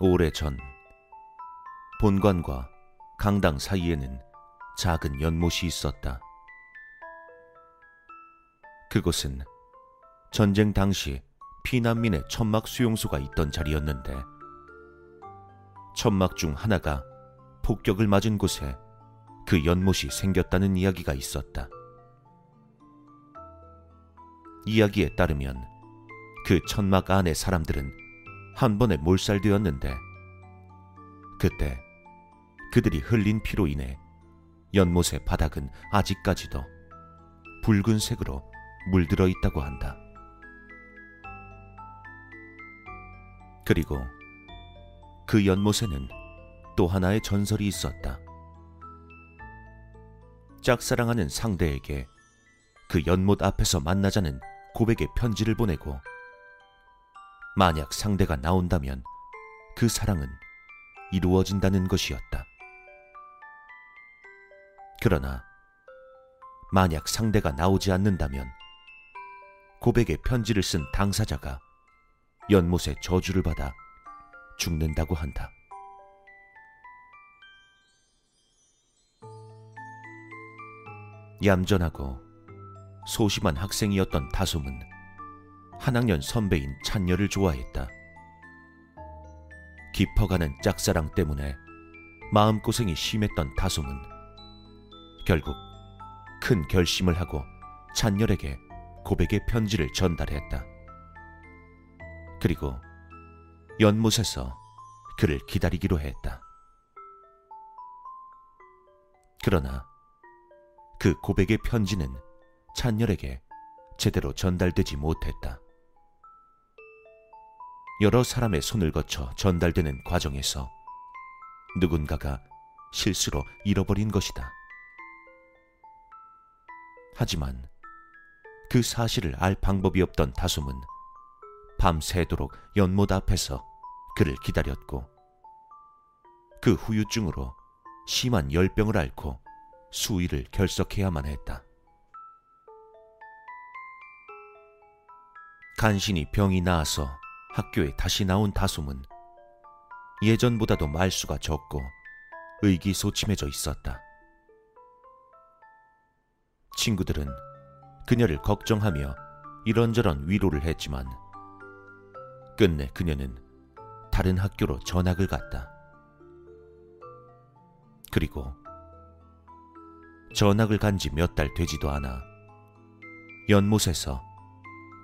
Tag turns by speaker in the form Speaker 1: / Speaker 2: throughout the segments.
Speaker 1: 오래전 본관과 강당 사이에는 작은 연못이 있었다. 그곳은 전쟁 당시 피난민의 천막 수용소가 있던 자리였는데 천막 중 하나가 폭격을 맞은 곳에 그 연못이 생겼다는 이야기가 있었다. 이야기에 따르면 그 천막 안의 사람들은 한 번에 몰살되었는데 그때 그들이 흘린 피로 인해 연못의 바닥은 아직까지도 붉은색으로 물들어 있다고 한다. 그리고 그 연못에는 또 하나의 전설이 있었다. 짝사랑하는 상대에게 그 연못 앞에서 만나자는 고백의 편지를 보내고 만약 상대가 나온다면 그 사랑은 이루어진다는 것이었다. 그러나 만약 상대가 나오지 않는다면 고백의 편지를 쓴 당사자가 연못의 저주를 받아 죽는다고 한다. 얌전하고 소심한 학생이었던 다솜은 한 학년 선배인 찬녀를 좋아했다. 깊어가는 짝사랑 때문에 마음고생이 심했던 다솜은 결국 큰 결심을 하고 찬열에게 고백의 편지를 전달했다. 그리고 연못에서 그를 기다리기로 했다. 그러나 그 고백의 편지는 찬열에게 제대로 전달되지 못했다. 여러 사람의 손을 거쳐 전달되는 과정에서 누군가가 실수로 잃어버린 것이다. 하지만 그 사실을 알 방법이 없던 다솜은 밤새도록 연못 앞에서 그를 기다렸고 그 후유증으로 심한 열병을 앓고 수의를 결석해야만 했다. 간신히 병이 나아서 학교에 다시 나온 다솜은 예전보다도 말수가 적고 의기소침해져 있었다. 친구들은 그녀를 걱정하며 이런저런 위로를 했지만 끝내 그녀는 다른 학교로 전학을 갔다. 그리고 전학을 간 지 몇 달 되지도 않아 연못에서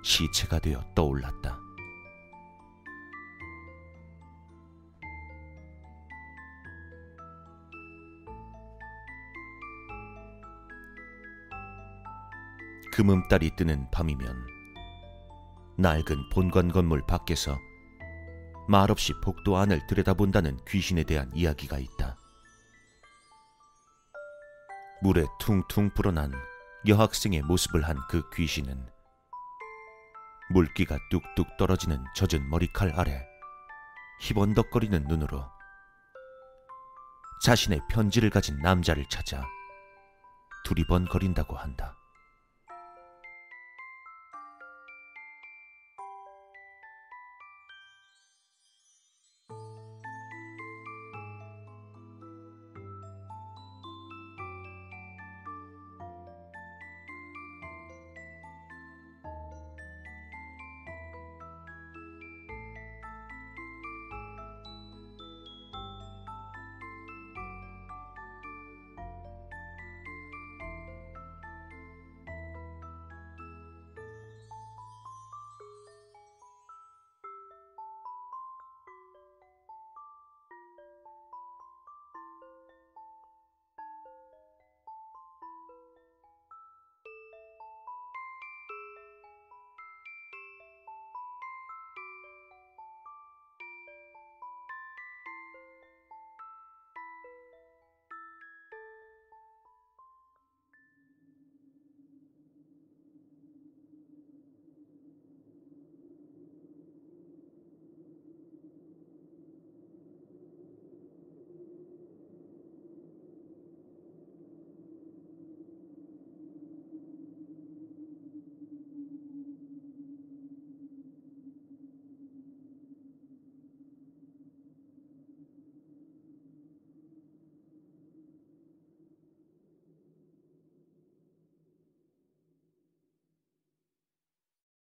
Speaker 1: 시체가 되어 떠올랐다. 금음달이 뜨는 밤이면 낡은 본관 건물 밖에서 말없이 복도 안을 들여다본다는 귀신에 대한 이야기가 있다. 물에 퉁퉁 불어난 여학생의 모습을 한 그 귀신은 물기가 뚝뚝 떨어지는 젖은 머리칼 아래 희번덕거리는 눈으로 자신의 편지를 가진 남자를 찾아 두리번거린다고 한다.